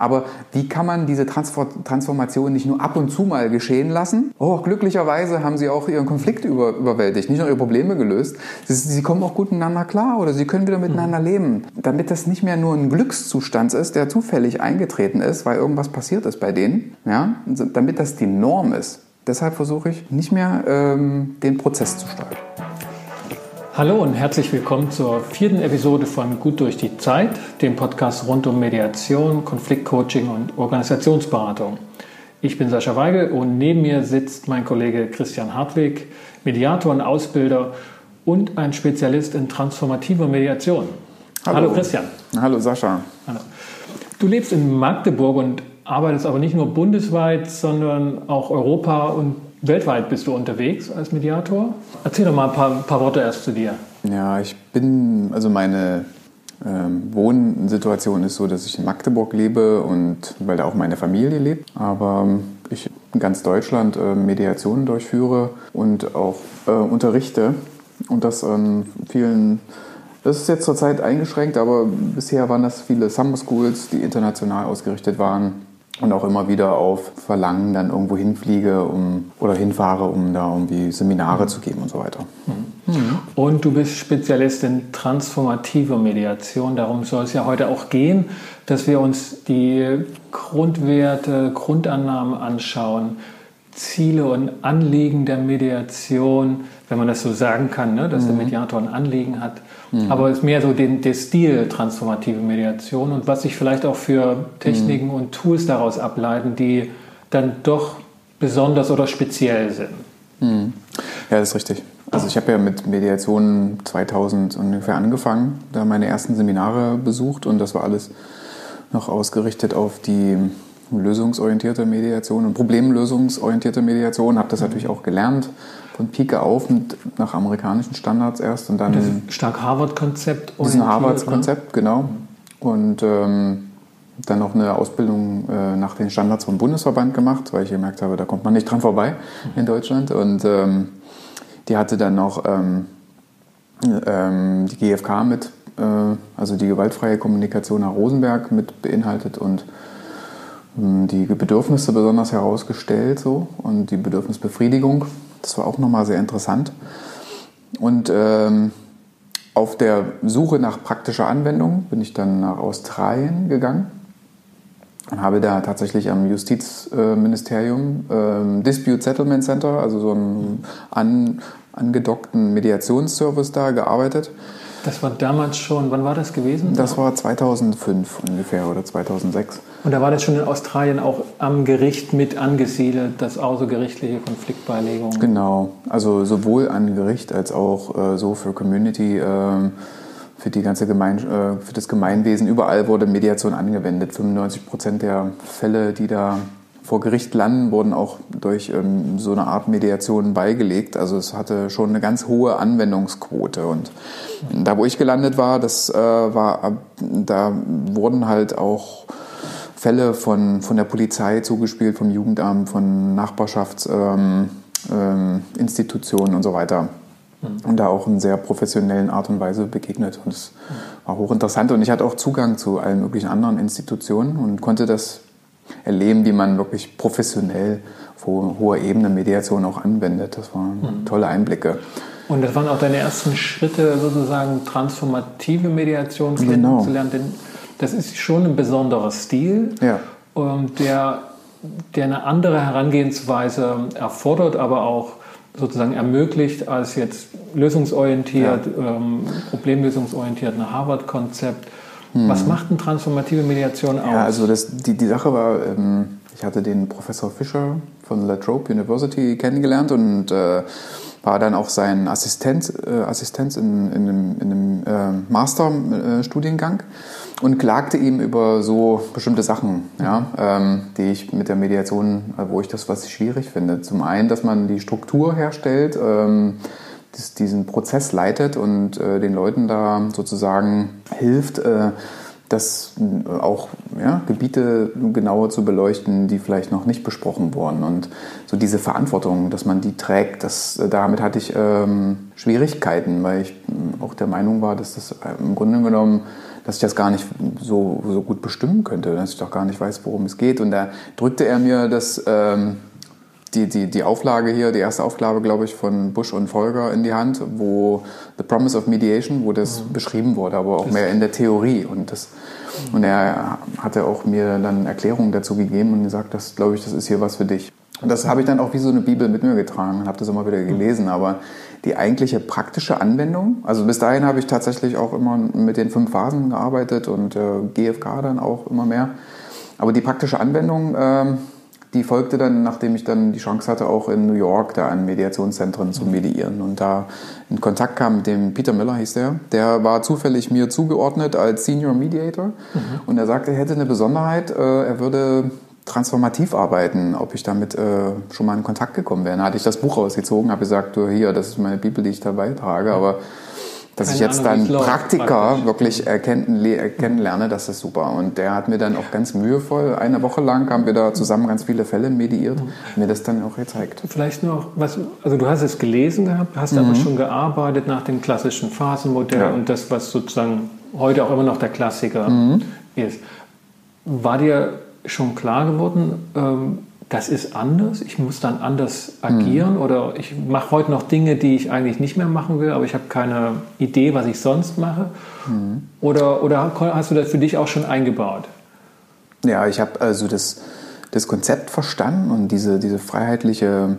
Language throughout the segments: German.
Aber wie kann man diese Transformation nicht nur ab und zu mal geschehen lassen? Oh, glücklicherweise haben sie auch ihren Konflikt über, überwältigt, nicht nur ihre Probleme gelöst. Sie, sie, kommen auch gut miteinander klar oder sie können wieder miteinander mhm. leben. Damit das nicht mehr nur ein Glückszustand ist, der zufällig eingetreten ist, weil irgendwas passiert ist bei denen, ja, damit das die Norm ist. Deshalb versuche ich nicht mehr ähm, den Prozess zu steuern. Hallo und herzlich willkommen zur vierten Episode von Gut durch die Zeit, dem Podcast rund um Mediation, Konfliktcoaching und Organisationsberatung. Ich bin Sascha Weigel und neben mir sitzt mein Kollege Christian Hartwig, Mediator und Ausbilder und ein Spezialist in transformativer Mediation. Hallo, Hallo Christian. Hallo Sascha. Hallo. Du lebst in Magdeburg und arbeitest aber nicht nur bundesweit, sondern auch Europa und weltweit bist du unterwegs als Mediator. Erzähl doch mal ein paar, paar Worte erst zu dir. Ja, ich bin, also meine ähm, Wohnsituation ist so, dass ich in Magdeburg lebe und weil da auch meine Familie lebt. Aber ähm, ich in ganz Deutschland äh, Mediationen durchführe und auch äh, unterrichte und das an vielen das ist jetzt zurzeit eingeschränkt, aber bisher waren das viele Summer Schools, die international ausgerichtet waren und auch immer wieder auf Verlangen dann irgendwo hinfliege um, oder hinfahre, um da irgendwie Seminare zu geben und so weiter. Mhm. Und du bist Spezialist in transformativer Mediation. Darum soll es ja heute auch gehen, dass wir uns die Grundwerte, Grundannahmen anschauen, Ziele und Anliegen der Mediation, wenn man das so sagen kann, ne, dass mhm. der Mediator ein Anliegen hat. Mhm. Aber es ist mehr so den, der Stil transformative Mediation und was sich vielleicht auch für Techniken mhm. und Tools daraus ableiten, die dann doch besonders oder speziell sind. Mhm. Ja, das ist richtig. Also ich habe ja mit Mediation 2000 ungefähr angefangen, da meine ersten Seminare besucht und das war alles noch ausgerichtet auf die lösungsorientierte Mediation und problemlösungsorientierte Mediation. Habe das natürlich auch gelernt von Pike auf und nach amerikanischen Standards erst und dann. Das ist stark Harvard-Konzept. Das ist ein Harvard-Konzept, genau. Und ähm, dann noch eine Ausbildung äh, nach den Standards vom Bundesverband gemacht, weil ich gemerkt habe, da kommt man nicht dran vorbei in Deutschland. Und ähm, die hatte dann noch ähm, ähm die GfK mit, äh, also die gewaltfreie Kommunikation nach Rosenberg mit beinhaltet und die Bedürfnisse besonders herausgestellt so und die Bedürfnisbefriedigung. Das war auch nochmal sehr interessant. Und ähm, auf der Suche nach praktischer Anwendung bin ich dann nach Australien gegangen und habe da tatsächlich am Justizministerium ähm, Dispute Settlement Center, also so einen an, angedockten Mediationsservice da gearbeitet. Das war damals schon, wann war das gewesen? Das war 2005 ungefähr oder 2006. Und da war das schon in Australien auch am Gericht mit angesiedelt, das außergerichtliche Konfliktbeilegung? Genau, also sowohl an Gericht als auch äh, so für Community, äh, für, die ganze Gemein, äh, für das Gemeinwesen. Überall wurde Mediation angewendet. 95 Prozent der Fälle, die da vor Gericht landen, wurden auch durch ähm, so eine Art Mediation beigelegt. Also es hatte schon eine ganz hohe Anwendungsquote. Und da, wo ich gelandet war, das äh, war, da wurden halt auch Fälle von, von der Polizei zugespielt, vom Jugendamt, von Nachbarschaftsinstitutionen ähm, ähm, und so weiter. Mhm. Und da auch in sehr professionellen Art und Weise begegnet. Und es war hochinteressant. Und ich hatte auch Zugang zu allen möglichen anderen Institutionen und konnte das erleben, wie man wirklich professionell auf hoher Ebene Mediation auch anwendet. Das waren mhm. tolle Einblicke. Und das waren auch deine ersten Schritte, sozusagen transformative Mediation genau. kennenzulernen. Denn das ist schon ein besonderer Stil, ja. Ähm, der, der eine andere Herangehensweise erfordert, aber auch sozusagen ermöglicht als jetzt lösungsorientiert, ja. ähm, problemlösungsorientiert, ein Harvard-Konzept hm. Was macht eine transformative Mediation aus? Ja, also das, die, die Sache war, ähm, ich hatte den Professor Fischer von La Trobe University kennengelernt und äh, war dann auch sein Assistent, äh, Assistenz in, in einem, in einem äh, Masterstudiengang und klagte ihm über so bestimmte Sachen, ja, ähm, die ich mit der Mediation, äh, wo ich das was schwierig finde. Zum einen, dass man die Struktur herstellt, ähm, diesen Prozess leitet und äh, den Leuten da sozusagen hilft, äh, das äh, auch ja, Gebiete genauer zu beleuchten, die vielleicht noch nicht besprochen wurden. Und so diese Verantwortung, dass man die trägt, das, äh, damit hatte ich ähm, Schwierigkeiten, weil ich auch der Meinung war, dass das im Grunde genommen dass ich das gar nicht so, so gut bestimmen könnte, dass ich doch gar nicht weiß, worum es geht. Und da drückte er mir das, ähm, die, die, die Auflage hier, die erste Auflage, glaube ich, von Bush und Folger in die Hand, wo The Promise of Mediation, wo das mhm. beschrieben wurde, aber auch mehr in der Theorie. Und, das, mhm. und er hatte auch mir dann Erklärungen dazu gegeben und gesagt, das glaube ich, das ist hier was für dich. Und das habe ich dann auch wie so eine Bibel mit mir getragen und habe das immer wieder gelesen. Aber die eigentliche praktische Anwendung, also bis dahin habe ich tatsächlich auch immer mit den fünf Phasen gearbeitet und äh, GFK dann auch immer mehr. Aber die praktische Anwendung, äh, die folgte dann, nachdem ich dann die Chance hatte, auch in New York da an Mediationszentren zu mediieren und da in Kontakt kam mit dem Peter Miller, hieß der. Der war zufällig mir zugeordnet als Senior Mediator mhm. und er sagte, er hätte eine Besonderheit, äh, er würde transformativ arbeiten, ob ich damit äh, schon mal in Kontakt gekommen wäre. Dann hatte ich das Buch rausgezogen, habe gesagt, du, hier, das ist meine Bibel, die ich dabei trage, aber dass Keine ich jetzt Ahnung, dann Praktiker wirklich erkennen, kennenlerne, das ist super. Und der hat mir dann auch ganz mühevoll, eine Woche lang haben wir da zusammen ganz viele Fälle mediiert, mhm. mir das dann auch gezeigt. Vielleicht noch, was, also du hast es gelesen gehabt, hast mhm. aber schon gearbeitet nach dem klassischen Phasenmodell ja. und das, was sozusagen heute auch immer noch der Klassiker mhm. ist. War dir schon klar geworden, ähm, das ist anders, ich muss dann anders agieren mhm. oder ich mache heute noch Dinge, die ich eigentlich nicht mehr machen will, aber ich habe keine Idee, was ich sonst mache? Mhm. Oder, oder hast du das für dich auch schon eingebaut? Ja, ich habe also das, das Konzept verstanden und diese, diese freiheitliche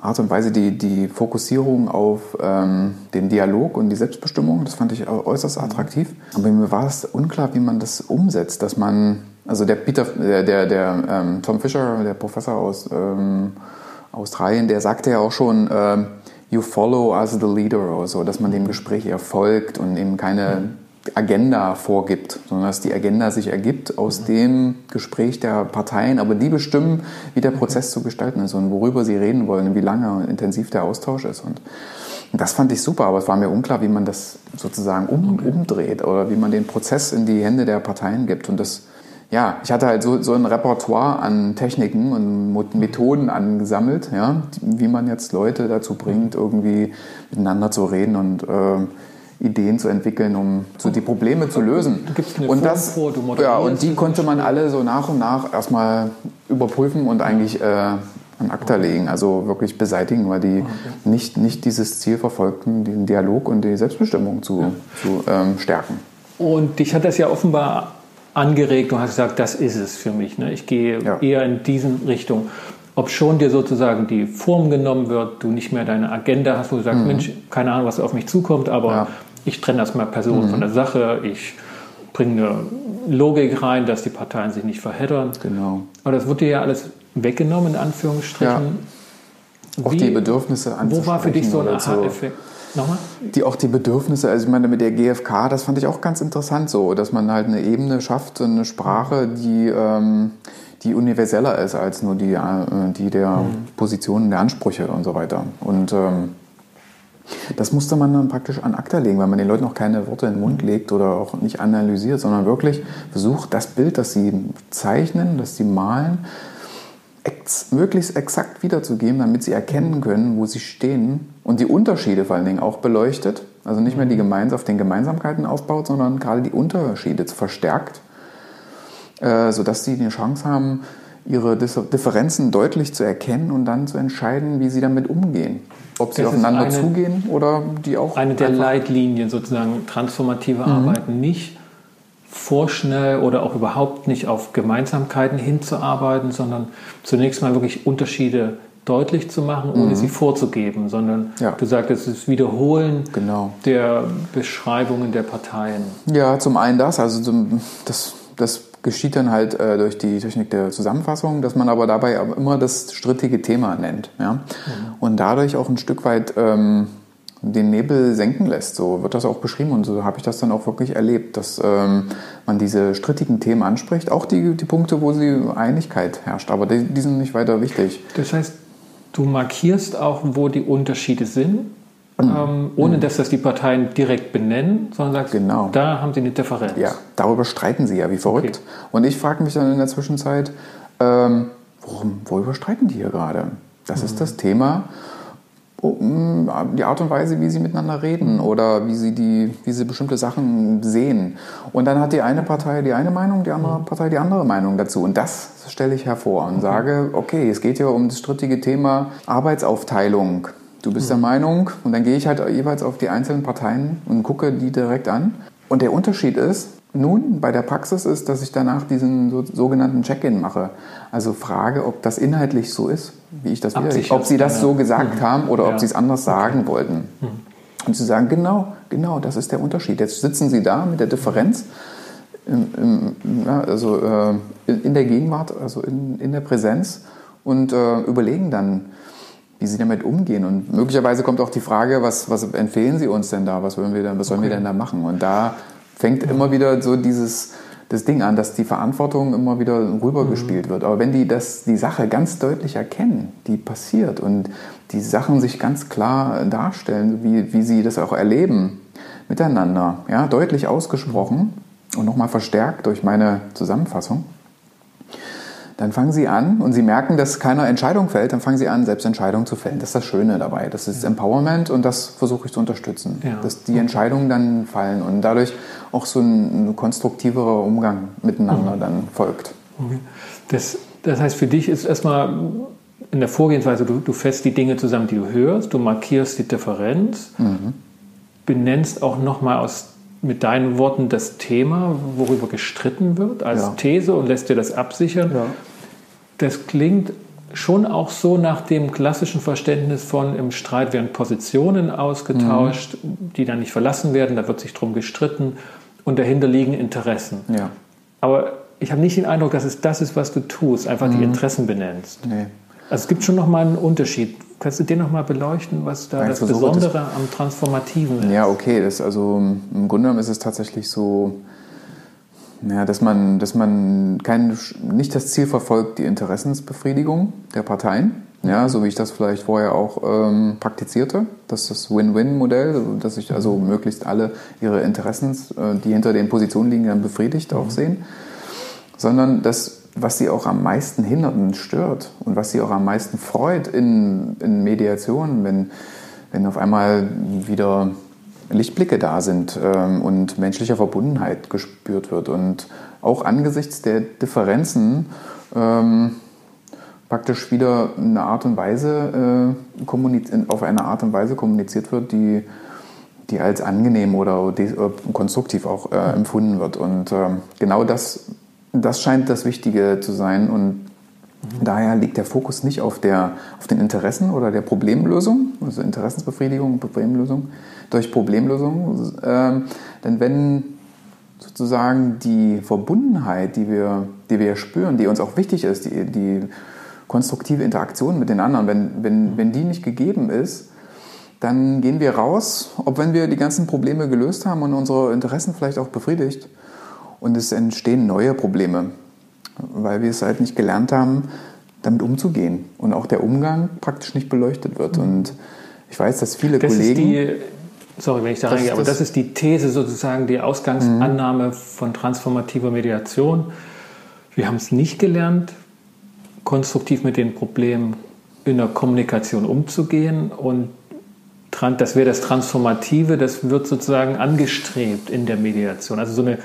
Art und Weise, die, die Fokussierung auf ähm, den Dialog und die Selbstbestimmung, das fand ich äußerst attraktiv. Aber mir war es unklar, wie man das umsetzt, dass man also der Peter, der, der, der ähm, Tom Fisher, der Professor aus ähm, Australien, der sagte ja auch schon, ähm, you follow as the leader oder so, dass man dem Gespräch eher folgt und eben keine Agenda vorgibt, sondern dass die Agenda sich ergibt aus dem Gespräch der Parteien, aber die bestimmen, wie der Prozess zu gestalten ist und worüber sie reden wollen und wie lange und intensiv der Austausch ist. Und das fand ich super, aber es war mir unklar, wie man das sozusagen um, umdreht oder wie man den Prozess in die Hände der Parteien gibt. Und das ja, ich hatte halt so, so ein Repertoire an Techniken und Methoden angesammelt, ja, wie man jetzt Leute dazu bringt, irgendwie miteinander zu reden und äh, Ideen zu entwickeln, um so die Probleme zu lösen. Du und das, vor, ja, und die konnte man alle so nach und nach erstmal überprüfen und eigentlich äh, an ACTA legen, also wirklich beseitigen, weil die okay. nicht, nicht dieses Ziel verfolgten, den Dialog und die Selbstbestimmung zu, ja. zu ähm, stärken. Und dich hat das ja offenbar angeregt und hast gesagt, das ist es für mich. Ne? Ich gehe ja. eher in diesen Richtung. Ob schon dir sozusagen die Form genommen wird, du nicht mehr deine Agenda hast, wo du sagst, mhm. Mensch, keine Ahnung, was auf mich zukommt, aber ja. ich trenne das mal Person mhm. von der Sache, ich bringe eine Logik rein, dass die Parteien sich nicht verheddern. Genau. Aber das wurde dir ja alles weggenommen, in Anführungsstrichen. Ja. Auch Wie, die Bedürfnisse Wo war für dich so ein Aha-Effekt? Nochmal? Die auch die Bedürfnisse, also ich meine mit der GfK, das fand ich auch ganz interessant so, dass man halt eine Ebene schafft, eine Sprache, die, ähm, die universeller ist als nur die, äh, die der mhm. Positionen der Ansprüche und so weiter. Und ähm, das musste man dann praktisch an Akta legen, weil man den Leuten auch keine Worte in den Mund legt oder auch nicht analysiert, sondern wirklich versucht, das Bild, das sie zeichnen, das sie malen, ex möglichst exakt wiederzugeben, damit sie erkennen können, wo sie stehen und die Unterschiede vor allen Dingen auch beleuchtet. Also nicht mehr die Gemeins auf den Gemeinsamkeiten aufbaut, sondern gerade die Unterschiede verstärkt, äh, sodass sie die Chance haben, ihre Differenzen deutlich zu erkennen und dann zu entscheiden, wie sie damit umgehen. Ob sie das aufeinander eine, zugehen oder die auch. Eine der Leitlinien sozusagen transformative mhm. Arbeiten nicht vorschnell oder auch überhaupt nicht auf Gemeinsamkeiten hinzuarbeiten, sondern zunächst mal wirklich Unterschiede deutlich zu machen, ohne mhm. sie vorzugeben, sondern ja. du sagst, es ist Wiederholen genau. der Beschreibungen der Parteien. Ja, zum einen das, also das, das geschieht dann halt äh, durch die Technik der Zusammenfassung, dass man aber dabei immer das strittige Thema nennt. Ja? Mhm. Und dadurch auch ein Stück weit ähm, den Nebel senken lässt. So wird das auch beschrieben und so habe ich das dann auch wirklich erlebt, dass ähm, man diese strittigen Themen anspricht, auch die, die Punkte, wo sie Einigkeit herrscht, aber die, die sind nicht weiter wichtig. Das heißt, du markierst auch, wo die Unterschiede sind, mhm. ähm, ohne mhm. dass das die Parteien direkt benennen, sondern sagst, genau. da haben sie eine Differenz. Ja, darüber streiten sie ja wie verrückt. Okay. Und ich frage mich dann in der Zwischenzeit, ähm, worum, worüber streiten die hier gerade? Das mhm. ist das Thema die Art und Weise, wie sie miteinander reden oder wie sie, die, wie sie bestimmte Sachen sehen. Und dann hat die eine Partei die eine Meinung, die andere Partei die andere Meinung dazu. Und das stelle ich hervor und sage, okay, es geht ja um das strittige Thema Arbeitsaufteilung. Du bist der Meinung, und dann gehe ich halt jeweils auf die einzelnen Parteien und gucke die direkt an. Und der Unterschied ist, nun bei der Praxis ist, dass ich danach diesen so, sogenannten Check-in mache. Also frage, ob das inhaltlich so ist, wie ich das will. Ob sie das so gesagt mhm. haben oder ja. ob sie es anders sagen okay. wollten. Mhm. Und zu sagen, genau, genau, das ist der Unterschied. Jetzt sitzen sie da mit der Differenz, im, im, ja, also äh, in der Gegenwart, also in, in der Präsenz und äh, überlegen dann, wie sie damit umgehen. Und möglicherweise kommt auch die Frage, was, was empfehlen sie uns denn da? Was, wollen wir denn, was sollen okay. wir denn da machen? Und da fängt immer wieder so dieses das Ding an, dass die Verantwortung immer wieder rübergespielt mhm. wird. Aber wenn die das, die Sache ganz deutlich erkennen, die passiert und die Sachen sich ganz klar darstellen, wie, wie sie das auch erleben miteinander, ja, deutlich ausgesprochen und nochmal verstärkt durch meine Zusammenfassung, dann fangen sie an und sie merken, dass keine Entscheidung fällt, dann fangen sie an, selbst Entscheidungen zu fällen. Das ist das Schöne dabei. Das ist Empowerment und das versuche ich zu unterstützen. Ja. Dass die Entscheidungen dann fallen und dadurch auch so ein, ein konstruktiverer Umgang miteinander mhm. dann folgt. Okay. Das, das heißt, für dich ist erstmal in der Vorgehensweise, du, du fässt die Dinge zusammen, die du hörst, du markierst die Differenz, mhm. benennst auch nochmal aus mit deinen Worten das Thema, worüber gestritten wird, als ja. These und lässt dir das absichern. Ja. Das klingt schon auch so nach dem klassischen Verständnis von im Streit werden Positionen ausgetauscht, mhm. die dann nicht verlassen werden, da wird sich drum gestritten und dahinter liegen Interessen. Ja. Aber ich habe nicht den Eindruck, dass es das ist, was du tust, einfach mhm. die Interessen benennst. Nee. Also es gibt schon nochmal einen Unterschied. Kannst du den nochmal beleuchten, was da das Besondere das, am Transformativen ist? Ja, okay. Das, also im Grunde genommen ist es tatsächlich so, ja, dass man, dass man kein, nicht das Ziel verfolgt, die Interessensbefriedigung der Parteien, ja, so wie ich das vielleicht vorher auch ähm, praktizierte. Das ist das Win-Win-Modell, dass sich also möglichst alle ihre Interessen, äh, die hinter den Positionen liegen, dann befriedigt mhm. auch sehen. Sondern dass was sie auch am meisten hindert und stört und was sie auch am meisten freut in, in Mediation, wenn, wenn auf einmal wieder Lichtblicke da sind ähm, und menschliche Verbundenheit gespürt wird und auch angesichts der Differenzen ähm, praktisch wieder eine Art und Weise äh, auf eine Art und Weise kommuniziert wird, die, die als angenehm oder äh, konstruktiv auch äh, empfunden wird. Und äh, genau das das scheint das Wichtige zu sein und. Daher liegt der Fokus nicht auf, der, auf den Interessen oder der Problemlösung, also Interessensbefriedigung Problemlösung durch Problemlösung. Ähm, denn wenn sozusagen die Verbundenheit, die wir, die wir spüren, die uns auch wichtig ist, die, die konstruktive Interaktion mit den anderen, wenn, wenn, wenn die nicht gegeben ist, dann gehen wir raus, ob wenn wir die ganzen Probleme gelöst haben und unsere Interessen vielleicht auch befriedigt, und es entstehen neue Probleme, weil wir es halt nicht gelernt haben, damit umzugehen und auch der Umgang praktisch nicht beleuchtet wird. Mhm. Und ich weiß, dass viele das Kollegen. Die, sorry, wenn ich da reingehe, aber das ist die These sozusagen, die Ausgangsannahme mhm. von transformativer Mediation. Wir haben es nicht gelernt, konstruktiv mit den Problemen in der Kommunikation umzugehen und das wäre das Transformative, das wird sozusagen angestrebt in der Mediation. Also so eine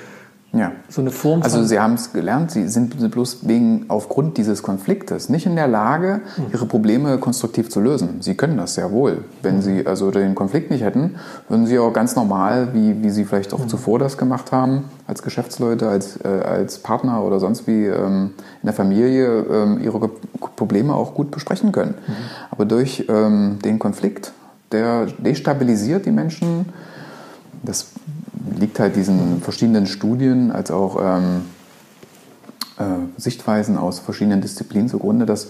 ja. So eine Form Also Sie haben es gelernt, Sie sind bloß wegen aufgrund dieses Konfliktes nicht in der Lage, mhm. Ihre Probleme konstruktiv zu lösen. Sie können das sehr wohl. Wenn mhm. Sie also den Konflikt nicht hätten, würden Sie auch ganz normal, wie, wie Sie vielleicht auch mhm. zuvor das gemacht haben, als Geschäftsleute, als, äh, als Partner oder sonst wie ähm, in der Familie ähm, Ihre Probleme auch gut besprechen können. Mhm. Aber durch ähm, den Konflikt, der destabilisiert die Menschen, das liegt halt diesen verschiedenen Studien als auch ähm, äh, Sichtweisen aus verschiedenen Disziplinen zugrunde, dass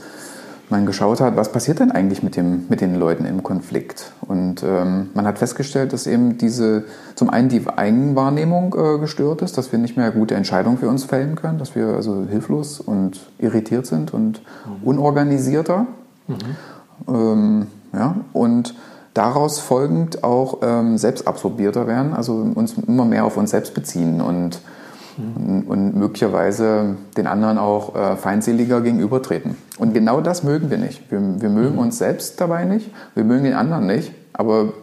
man geschaut hat, was passiert denn eigentlich mit, dem, mit den Leuten im Konflikt. Und ähm, man hat festgestellt, dass eben diese, zum einen die Eigenwahrnehmung äh, gestört ist, dass wir nicht mehr gute Entscheidungen für uns fällen können, dass wir also hilflos und irritiert sind und mhm. unorganisierter. Mhm. Ähm, ja, und daraus folgend auch ähm, selbstabsorbierter werden, also uns immer mehr auf uns selbst beziehen und und, und, möglicherweise den anderen auch äh, feindseliger gegenübertreten. Und genau das mögen wir nicht. Wir, wir mögen mhm. uns selbst dabei nicht, wir mögen den anderen nicht, aber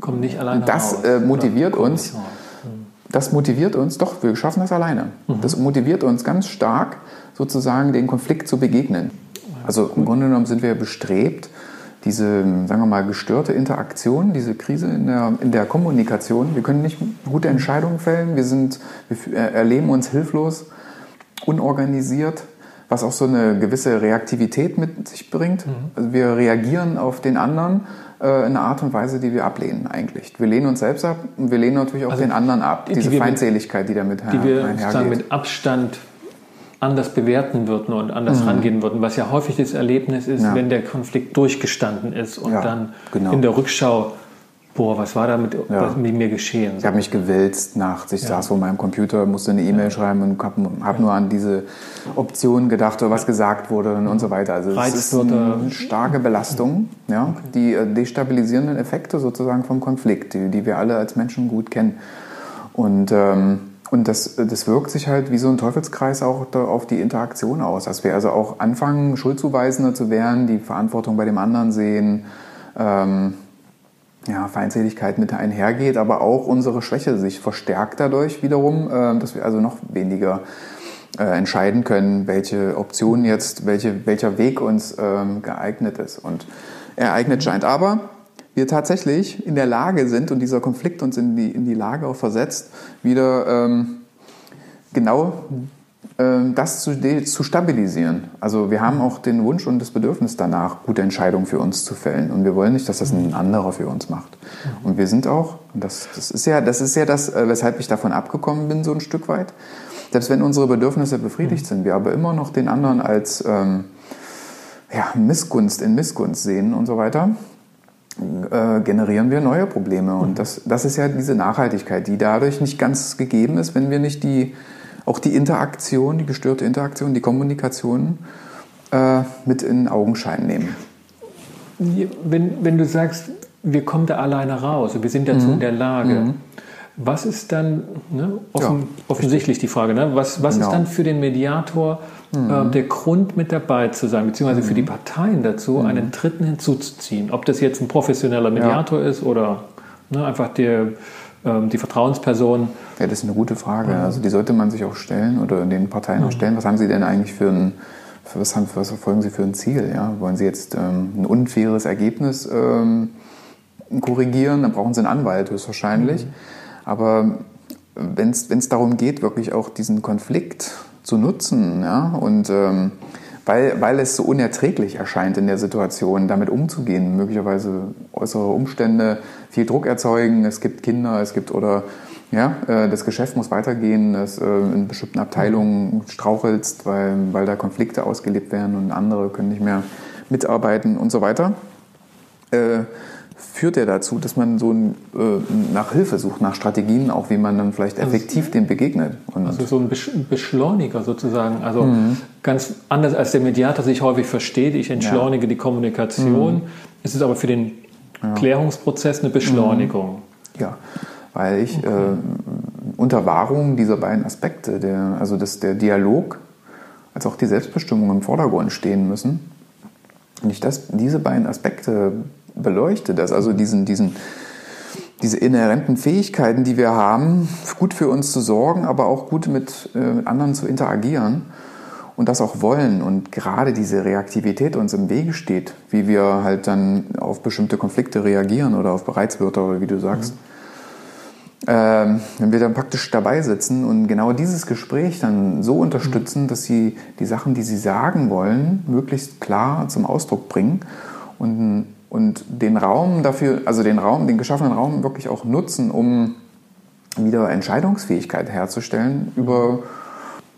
Kommt nicht alleine das äh, motiviert uns. Mhm. Das motiviert uns, doch, wir schaffen das alleine. Mhm. Das motiviert uns ganz stark, sozusagen den Konflikt zu begegnen. Also im Grunde genommen sind wir bestrebt, diese, sagen wir mal, gestörte Interaktion, diese Krise in der, in der Kommunikation. Wir können nicht gute Entscheidungen fällen, wir, sind, wir erleben uns hilflos, unorganisiert, was auch so eine gewisse Reaktivität mit sich bringt. Mhm. Also wir reagieren auf den anderen äh, in einer Art und Weise, die wir ablehnen eigentlich. Wir lehnen uns selbst ab und wir lehnen natürlich auch also den anderen ab, diese die Feindseligkeit, die damit die wir sozusagen mit Abstand anders bewerten würden und anders mhm. rangehen würden, was ja häufig das Erlebnis ist, ja. wenn der Konflikt durchgestanden ist und ja, dann genau. in der Rückschau, boah, was war da mit, ja. mit mir geschehen? Ich habe mich gewälzt nachts, ich saß vor meinem Computer, musste eine E-Mail schreiben und habe hab nur an diese Option gedacht oder was gesagt wurde und, so weiter. Also es ist eine starke Belastung, ja, okay. die äh, destabilisierenden Effekte sozusagen vom Konflikt, die, die wir alle als Menschen gut kennen. Und ähm, und das, das wirkt sich halt wie so ein Teufelskreis auch auf die Interaktion aus. Dass wir also auch anfangen, schuldzuweisender zu werden, die Verantwortung bei dem anderen sehen, ähm, ja, Feindseligkeit mit einhergeht, aber auch unsere Schwäche sich verstärkt dadurch wiederum, äh, dass wir also noch weniger äh, entscheiden können, welche Option jetzt, welche, welcher Weg uns ähm, geeignet ist. Und ereignet scheint aber, wir tatsächlich in der Lage sind und dieser Konflikt uns in die, in die Lage auch versetzt, wieder ähm, genau ähm, das zu, zu stabilisieren. Also wir haben auch den Wunsch und das Bedürfnis danach, gute Entscheidungen für uns zu fällen. Und wir wollen nicht, dass das ein anderer für uns macht. Und wir sind auch, das, das ist ja das, ist ja das äh, weshalb ich davon abgekommen bin, so ein Stück weit. Selbst wenn unsere Bedürfnisse befriedigt sind, wir aber immer noch den anderen als ähm, ja, Missgunst in Missgunst sehen und so weiter, äh, generieren wir neue Probleme. Und das, das ist ja diese Nachhaltigkeit, die dadurch nicht ganz gegeben ist, wenn wir nicht die, auch die Interaktion, die gestörte Interaktion, die Kommunikation äh, mit in Augenschein nehmen. Wenn, wenn du sagst, wir kommen da alleine raus, wir sind dazu mhm. in der Lage, mhm. Was ist dann, ne, offen, ja, offensichtlich die Frage, ne, was, was genau. ist dann für den Mediator mhm. äh, der Grund mit dabei zu sein, beziehungsweise mhm. für die mhm. Parteien dazu, mhm. einen Dritten hinzuzuziehen. Ob das jetzt ein professioneller Mediator ja. ist oder ne, einfach der, ähm, die Vertrauensperson. Ja, das ist eine gute Frage. Also die sollte man sich auch stellen oder den Parteien auch stellen. Was haben sie denn eigentlich für ein was, haben, was verfolgen Sie für ein Ziel? Ja? Wollen Sie jetzt ähm, ein unfaires Ergebnis ähm, korrigieren? Dann brauchen Sie einen Anwalt höchstwahrscheinlich. Mhm. Aber wenn es darum geht, wirklich auch diesen Konflikt zu nutzen. Ja? Und ähm, weil, weil es so unerträglich erscheint in der Situation, damit umzugehen, möglicherweise äußere Umstände viel Druck erzeugen, es gibt Kinder, es gibt oder ja, äh, das Geschäft muss weitergehen, es äh, in bestimmten Abteilungen strauchelst, weil, weil da Konflikte ausgelebt werden und andere können nicht mehr mitarbeiten und so weiter. Äh, führt ja dazu, dass man so ein, äh, nach Hilfe sucht, nach Strategien, auch wie man dann vielleicht also effektiv also, dem begegnet. Und also so ein Beschleuniger sozusagen. Also mhm. ganz anders als der Mediator sich häufig versteht, ich entschleunige ja. die Kommunikation. Mhm. Es ist aber für den ja. Klärungsprozess eine Beschleunigung. Mhm. Ja, weil ich okay. äh, unter Wahrung dieser beiden Aspekte, der, also dass der Dialog als auch die Selbstbestimmung im Vordergrund stehen müssen. Und ich das, diese beiden Aspekte beleuchtet das, also diesen, diesen, diese inhärenten Fähigkeiten, die wir haben, gut für uns zu sorgen, aber auch gut mit, äh, mit anderen zu interagieren und das auch wollen und gerade diese Reaktivität uns im Wege steht, wie wir halt dann auf bestimmte Konflikte reagieren oder auf Bereitswörter oder wie du sagst. Mhm. Ähm, wenn wir dann praktisch dabei sitzen und genau dieses Gespräch dann so unterstützen, dass sie die Sachen, die sie sagen wollen, möglichst klar zum Ausdruck bringen und und den Raum dafür, also den Raum, den geschaffenen Raum wirklich auch nutzen, um wieder Entscheidungsfähigkeit herzustellen, über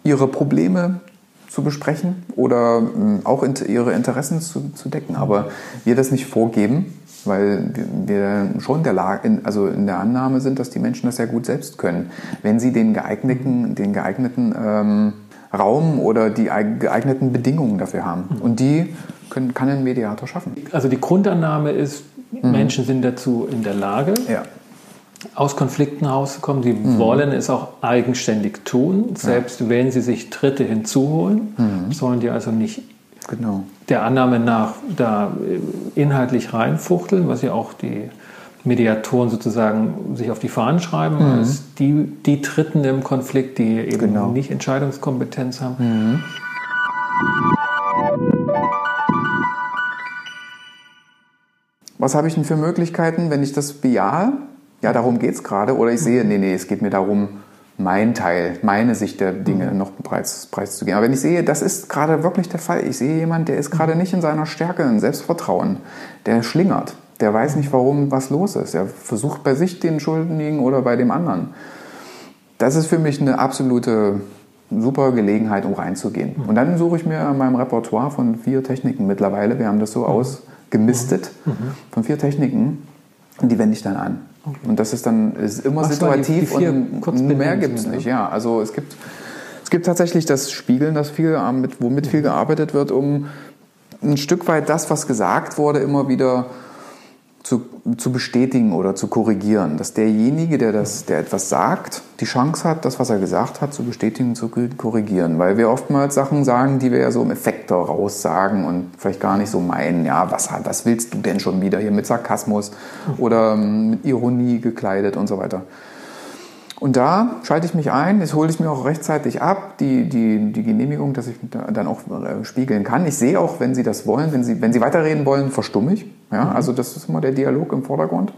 ihre Probleme zu besprechen oder hm, auch ihre Interessen zu, zu decken. Aber wir das nicht vorgeben, weil wir schon der Lage, also in der Annahme sind, dass die Menschen das ja gut selbst können, wenn sie den geeigneten, den geeigneten ähm, Raum oder die geeigneten Bedingungen dafür haben. Und die können, kann ein Mediator schaffen. Also die Grundannahme ist, mhm. Menschen sind dazu in der Lage. Ja. aus Konflikten rauszukommen. Sie mhm. wollen es auch eigenständig tun, selbst ja. wenn sie sich Dritte hinzuholen, mhm. sollen die also nicht genau. der Annahme nach da inhaltlich reinfuchteln, was ja auch die Mediatoren sozusagen sich auf die Fahnen schreiben, mhm. als die, die Dritten im Konflikt, die eben genau. nicht Entscheidungskompetenz haben. Mhm. Was habe ich denn für Möglichkeiten, wenn ich das bejahe? Ja, darum geht es gerade. Oder ich sehe, nee, nee, es geht mir darum, mein Teil, meine Sicht der Dinge mhm. noch preis, preiszugeben. Aber wenn ich sehe, das ist gerade wirklich der Fall, ich sehe jemanden, der ist gerade nicht in seiner Stärke, in Selbstvertrauen, der schlingert, der weiß nicht, warum was los ist. Er versucht bei sich den Schuldigen oder bei dem anderen. Das ist für mich eine absolute super Gelegenheit, um reinzugehen. Und dann suche ich mir in meinem Repertoire von vier Techniken mittlerweile, wir haben das so ausgemistet, von vier Techniken, und die wende ich dann an. Okay. Und das ist dann ist immer Ach, situativ die, die und mehr gibt es nicht. Ja, also es gibt, es gibt tatsächlich das Spiegeln, das viel, womit viel gearbeitet wird, um ein Stück weit das, was gesagt wurde, immer wieder zu, zu bestätigen oder zu korrigieren. Dass derjenige, der, das, der etwas sagt, die Chance hat, das, was er gesagt hat, zu bestätigen, zu korrigieren. Weil wir oftmals Sachen sagen, die wir ja so im Effekt daraus sagen und vielleicht gar nicht so meinen, ja, was, was willst du denn schon wieder hier mit Sarkasmus oder ähm, mit Ironie gekleidet und so weiter. Und da schalte ich mich ein, das hole ich mir auch rechtzeitig ab, die, die, die Genehmigung, dass ich dann auch äh, spiegeln kann. Ich sehe auch, wenn Sie das wollen, wenn Sie, wenn Sie weiterreden wollen, verstumme ich. Ja, mhm. Also das ist immer der Dialog im Vordergrund.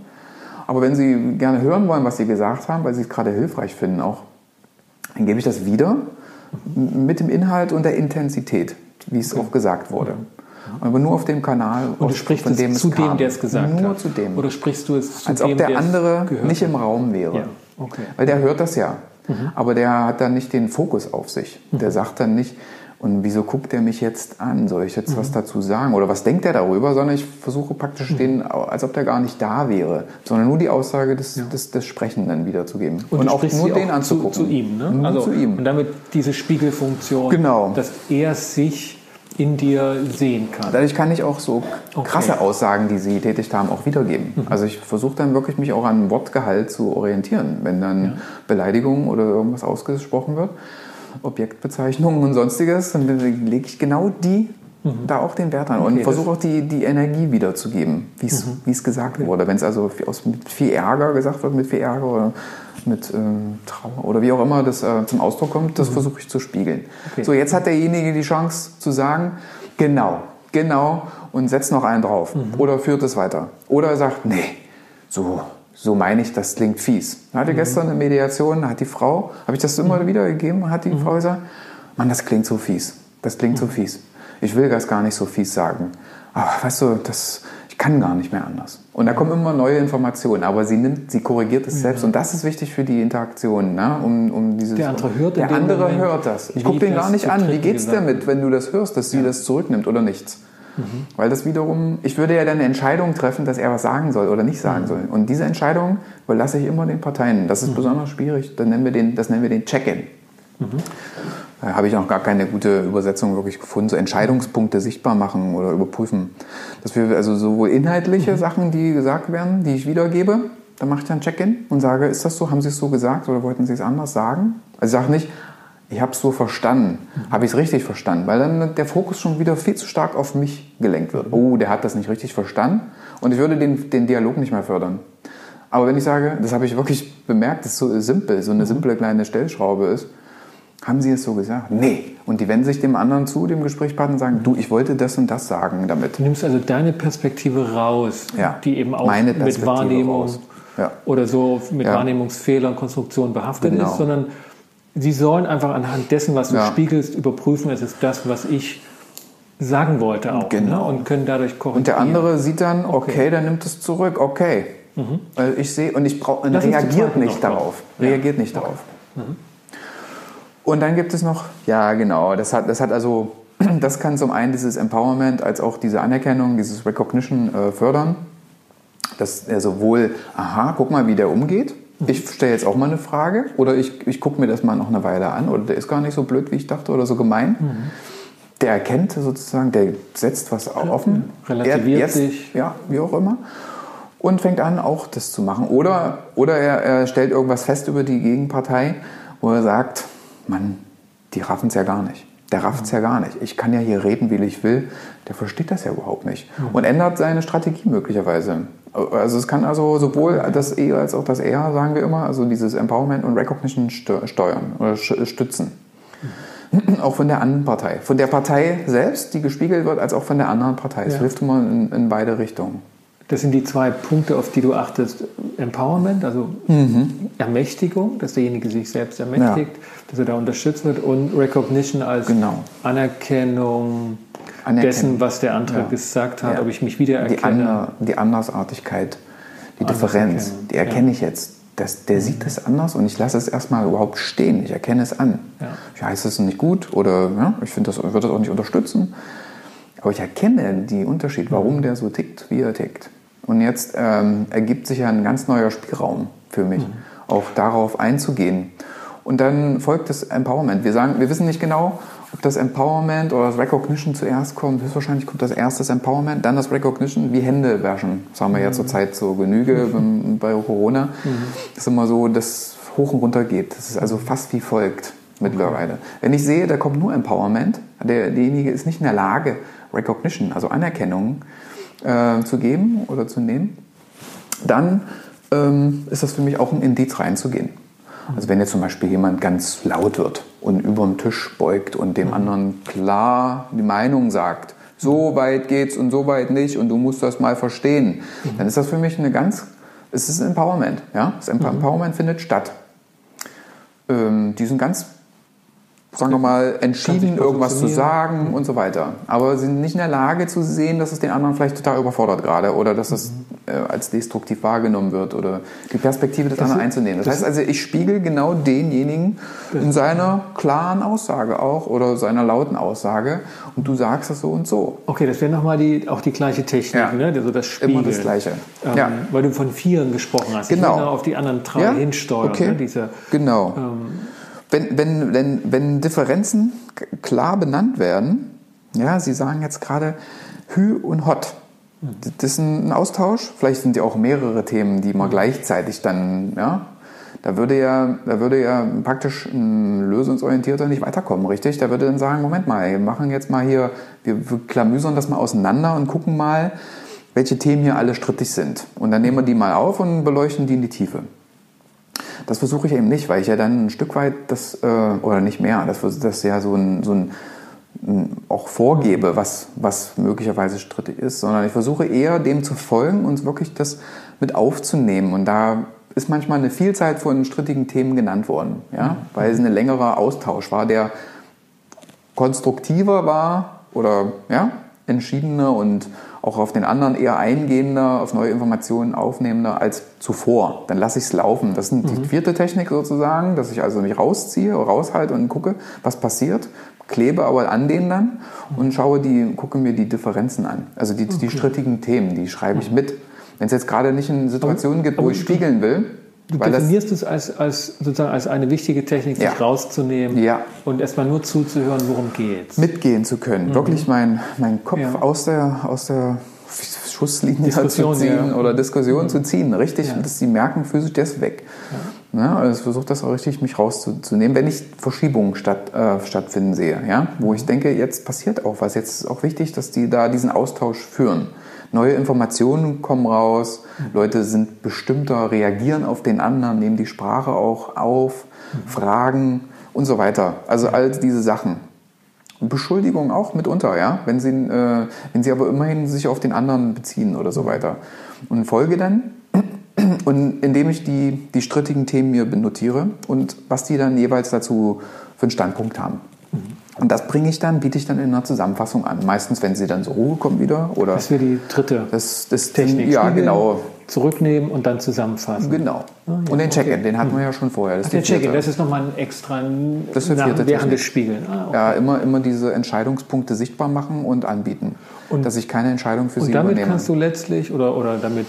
Aber wenn Sie gerne hören wollen, was Sie gesagt haben, weil Sie es gerade hilfreich finden auch, dann gebe ich das wieder mit dem Inhalt und der Intensität, wie es okay. auch gesagt wurde. Aber nur auf dem Kanal, und du sprichst von dem es zu dem, der es gesagt nur hat. zu dem. Oder sprichst du es zu Als dem, ob der andere nicht im Raum wäre. Ja. Okay. Weil der hört das ja. Mhm. Aber der hat dann nicht den Fokus auf sich. Mhm. Der sagt dann nicht, und wieso guckt er mich jetzt an? Soll ich jetzt mhm. was dazu sagen? Oder was denkt er darüber? Sondern ich versuche praktisch mhm. den, als ob der gar nicht da wäre, sondern nur die Aussage des, ja. des, des Sprechenden wiederzugeben. Und, und auch nur den auch anzugucken. Zu, zu ihm, ne? Nur also, zu ihm. Und damit diese Spiegelfunktion, genau. dass er sich in dir sehen kann. Dadurch kann ich auch so krasse okay. Aussagen, die Sie tätigt haben, auch wiedergeben. Mhm. Also ich versuche dann wirklich mich auch an Wortgehalt zu orientieren, wenn dann ja. Beleidigung oder irgendwas ausgesprochen wird, Objektbezeichnungen und sonstiges, dann lege ich genau die mhm. da auch den Wert an okay, und versuche auch die, die Energie wiederzugeben, wie mhm. es gesagt okay. wurde. Wenn es also aus, mit viel Ärger gesagt wird, mit viel Ärger oder mit äh, Trauer oder wie auch immer das äh, zum Ausdruck kommt, das mhm. versuche ich zu spiegeln. Okay. So, jetzt hat derjenige die Chance zu sagen, genau, genau und setzt noch einen drauf mhm. oder führt es weiter. Oder er sagt, nee, so, so meine ich, das klingt fies. Hatte mhm. gestern eine Mediation, hat die Frau, habe ich das immer mhm. wieder gegeben, hat die mhm. Frau gesagt, Mann, das klingt so fies, das klingt so mhm. fies. Ich will das gar nicht so fies sagen. Aber weißt du, das, ich kann gar nicht mehr anders. Und da kommen immer neue Informationen, aber sie nimmt, sie korrigiert es ja. selbst und das ist wichtig für die Interaktion, ne? um, um dieses. Der andere hört, der andere Moment, hört das. Ich gucke den gar nicht an. Wie geht's damit, wenn du das hörst, dass sie ja. das zurücknimmt oder nichts? Mhm. Weil das wiederum, ich würde ja dann eine Entscheidung treffen, dass er was sagen soll oder nicht sagen mhm. soll. Und diese Entscheidung überlasse ich immer den Parteien. Das ist mhm. besonders schwierig. Dann nennen wir den, das nennen wir den Check-in. Mhm. Da habe ich noch gar keine gute Übersetzung wirklich gefunden. So Entscheidungspunkte sichtbar machen oder überprüfen. Dass wir also sowohl inhaltliche mhm. Sachen, die gesagt werden, die ich wiedergebe, dann mache ich dann Check-in und sage, ist das so? Haben Sie es so gesagt oder wollten Sie es anders sagen? Also ich sage nicht, ich habe es so verstanden. Mhm. Habe ich es richtig verstanden? Weil dann der Fokus schon wieder viel zu stark auf mich gelenkt wird. Oh, der hat das nicht richtig verstanden. Und ich würde den, den Dialog nicht mehr fördern. Aber wenn ich sage, das habe ich wirklich bemerkt, dass so simpel, so eine mhm. simple kleine Stellschraube ist, haben Sie es so gesagt? Nee. Und die wenden sich dem anderen zu, dem Gesprächspartner, und sagen, du, ich wollte das und das sagen damit. Du nimmst also deine Perspektive raus, ja. die eben auch mit Wahrnehmung ja. oder so mit ja. Wahrnehmungsfehlern, Konstruktion behaftet genau. ist, sondern sie sollen einfach anhand dessen, was du spiegelst, überprüfen, es ist das, was ich sagen wollte auch. Ne? Genau. Ne? Und können dadurch korrigieren. Und der andere sieht dann, okay, okay dann nimmt es zurück, okay. Mhm. Ich sehe und ich brauche reagiert nicht darauf. Reagiert nicht okay. darauf. Mhm. Und dann gibt es noch, ja genau, das hat, das hat also, das kann zum einen dieses Empowerment als auch diese Anerkennung, dieses Recognition äh, fördern. Dass er sowohl, aha, guck mal, wie der umgeht. Ich stelle jetzt auch mal eine Frage oder ich, ich gucke mir das mal noch eine Weile an oder der ist gar nicht so blöd, wie ich dachte oder so gemein. Mhm. Der erkennt sozusagen, der setzt was offen. Relativiert er, jetzt, sich. Ja, wie auch immer. und fängt an, auch das zu machen. Oder, oder er, er stellt irgendwas fest über die Gegenpartei, wo er sagt, Mann, die raffen es ja gar nicht. Der rafft es ja gar nicht. Ich kann ja hier reden, wie ich will. Der versteht das ja überhaupt nicht. Und ändert seine Strategie möglicherweise. Also es kann also sowohl das E als auch das R, sagen wir immer, also dieses Empowerment und Recognition steuern oder stützen. Auch von der anderen Partei. Von der Partei selbst, die gespiegelt wird, als auch von der anderen Partei. Es Ja. hilft immer in, in beide Richtungen. Das sind die zwei Punkte, auf die du achtest. Empowerment, also Ermächtigung, dass derjenige sich selbst ermächtigt, dass er da unterstützt wird und Recognition als Genau. Anerkennung, Anerkennung. dessen, was der andere Ja. gesagt hat, ob ich mich Die, wiedererkenne. Ander, die Andersartigkeit, die Differenz, Anderserkennung, die erkenne ich jetzt. Das, der sieht es anders und ich lasse es erstmal überhaupt stehen. Ich erkenne es an. Ja. Ich heiße es nicht gut oder ich finde das, würde das auch nicht unterstützen. Aber ich erkenne den Unterschied, warum der so tickt, wie er tickt. Und jetzt ähm, ergibt sich ja ein ganz neuer Spielraum für mich, auch darauf einzugehen. Und dann folgt das Empowerment. Wir sagen, wir wissen nicht genau, ob das Empowerment oder das Recognition zuerst kommt. Höchstwahrscheinlich kommt das erste das Empowerment, dann das Recognition, wie Hände waschen. Das haben wir ja zurzeit zur Genüge beim- bei Corona. Das ist immer so, dass hoch und runter geht. Das ist also fast wie folgt mittlerweile. Wenn ich sehe, da kommt nur Empowerment, der, derjenige ist nicht in der Lage, Recognition, also Anerkennung äh, zu geben oder zu nehmen, dann ähm, ist das für mich auch ein Indiz reinzugehen. Also wenn jetzt zum Beispiel jemand ganz laut wird und über den Tisch beugt und dem anderen klar die Meinung sagt, so weit geht's und so weit nicht und du musst das mal verstehen, dann ist das für mich eine ganz, es ist Empowerment. Ja? Das Emp- Empowerment findet statt. Ähm, die sind ganz, sagen wir mal, entschieden, irgendwas zu sagen und so weiter. Aber sind nicht in der Lage zu sehen, dass es den anderen vielleicht total überfordert gerade oder dass es äh, als destruktiv wahrgenommen wird oder die Perspektive des anderen einzunehmen. Das, heißt also, ich spiegel genau denjenigen in seiner klaren Aussage auch oder seiner lauten Aussage und du sagst das so und so. Okay, das wäre nochmal die, auch die gleiche Technik, Ja. ne? also das Spiegeln. Immer das Gleiche. Ähm, Ja. Weil du von Vieren gesprochen hast. Genau. Ich will auf die anderen drei Ja? hinsteuern. Okay. Ne? Diese, Genau. ähm, Wenn, wenn, wenn, wenn Differenzen klar benannt werden, ja, Sie sagen jetzt gerade Hü und Hot. Das ist ein Austausch. Vielleicht sind ja auch mehrere Themen, die man gleichzeitig dann, ja, da würde ja, da würde ja praktisch ein lösungsorientierter nicht weiterkommen, richtig? Der würde dann sagen, Moment mal, wir machen jetzt mal hier, wir klamüsern das mal auseinander und gucken mal, welche Themen hier alle strittig sind. Und dann nehmen wir die mal auf und beleuchten die in die Tiefe. Das versuche ich eben nicht, weil ich ja dann ein Stück weit das, äh, oder nicht mehr, das, das ja so ein, so ein auch vorgebe, was, was möglicherweise strittig ist, sondern ich versuche eher dem zu folgen und wirklich das mit aufzunehmen. Und da ist manchmal eine Vielzahl von strittigen Themen genannt worden, ja? weil es ein längerer Austausch war, der konstruktiver war oder ja, entschiedener und auch auf den anderen eher eingehender, auf neue Informationen aufnehmender als zuvor. Dann lasse ich es laufen. Das ist die vierte Technik sozusagen, dass ich also mich rausziehe, raushalte und gucke, was passiert, klebe aber an denen dann und schaue die, gucke mir die Differenzen an. Also die, die strittigen Themen, die schreibe ich mit. Wenn es jetzt gerade nicht in Situationen gibt, wo ich spiegeln will, du weil das definierst es als, als, sozusagen als eine wichtige Technik, sich Ja. rauszunehmen Ja. und erstmal nur zuzuhören, worum geht's. mitgehen zu können, wirklich meinen mein Kopf Mhm. Ja. aus der, aus der Schusslinie Diskussion, zu ziehen. Mhm. oder Diskussion zu ziehen, richtig, dass sie merken, physisch, der ist weg. Ja, also ich versuche das auch richtig, mich rauszunehmen, wenn ich Verschiebungen statt, äh, stattfinden sehe, ja, wo ich denke, jetzt passiert auch was, jetzt ist auch wichtig, dass die da diesen Austausch führen. Neue Informationen kommen raus. Leute sind bestimmter, reagieren auf den anderen, nehmen die Sprache auch auf, fragen und so weiter. Also all diese Sachen. Beschuldigung auch mitunter, ja, wenn sie, äh, wenn sie aber immerhin sich auf den anderen beziehen oder so weiter. Und folge dann, und indem ich die, die strittigen Themen mir notiere und was die dann jeweils dazu für einen Standpunkt haben. Und das bringe ich dann, biete ich dann in einer Zusammenfassung an. Meistens, wenn sie dann zur Ruhe kommen wieder oder Das wäre die dritte das, das Technik. Ja, genau. Zurücknehmen und dann zusammenfassen. Genau. ja, und den Check-in, okay. den hatten wir ja schon vorher. Das ist Der. Check-in, das ist nochmal ein extra Das ist nach, während des Spiegeln. Ah, okay. Ja, immer, immer diese Entscheidungspunkte sichtbar machen und anbieten. Und- dass ich keine Entscheidung für sie Und damit übernehme. kannst du letztlich oder, oder damit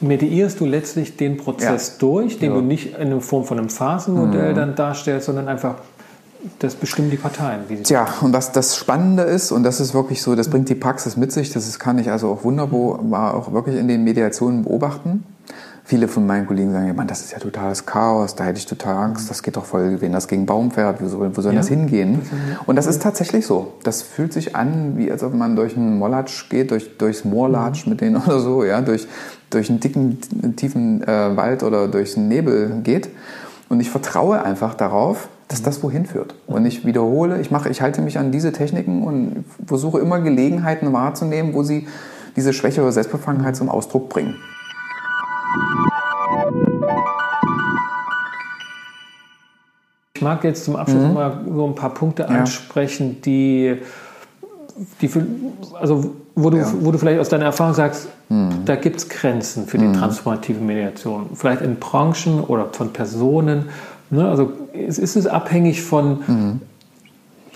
mediierst du letztlich den Prozess Ja. durch, den Ja. Mhm. du nicht in Form von einem Phasenmodell dann darstellst, sondern einfach das bestimmen die Parteien. Tja, und was das Spannende ist, und das ist wirklich so, das bringt die Praxis mit sich, das kann ich also auch wunderbar auch wirklich in den Mediationen beobachten. Viele von meinen Kollegen sagen, ja, Mann, das ist ja totales Chaos, da hätte ich total Angst, das geht doch voll, wenn das gegen Baum fährt, wo soll, wo soll ja, das hingehen? Und das ist tatsächlich so. Das fühlt sich an, wie als ob man durch einen Mollatsch geht, durch, durchs Moorlatsch mhm. mit denen oder so, ja, durch, durch einen dicken, tiefen äh, Wald oder durch einen Nebel geht. Und ich vertraue einfach darauf, dass das wohin führt. Und ich wiederhole, ich mache, ich halte mich an diese Techniken und versuche immer Gelegenheiten wahrzunehmen, wo sie diese Schwäche oder Selbstbefangenheit zum Ausdruck bringen. Ich mag jetzt zum Abschluss mhm. mal so ein paar Punkte ansprechen, die, die für, also wo du, ja. wo du vielleicht aus deiner Erfahrung sagst, mhm. da gibt es Grenzen für die mhm. transformative Mediation. Vielleicht in Branchen oder von Personen. Ne? Also ist, ist es abhängig von mhm.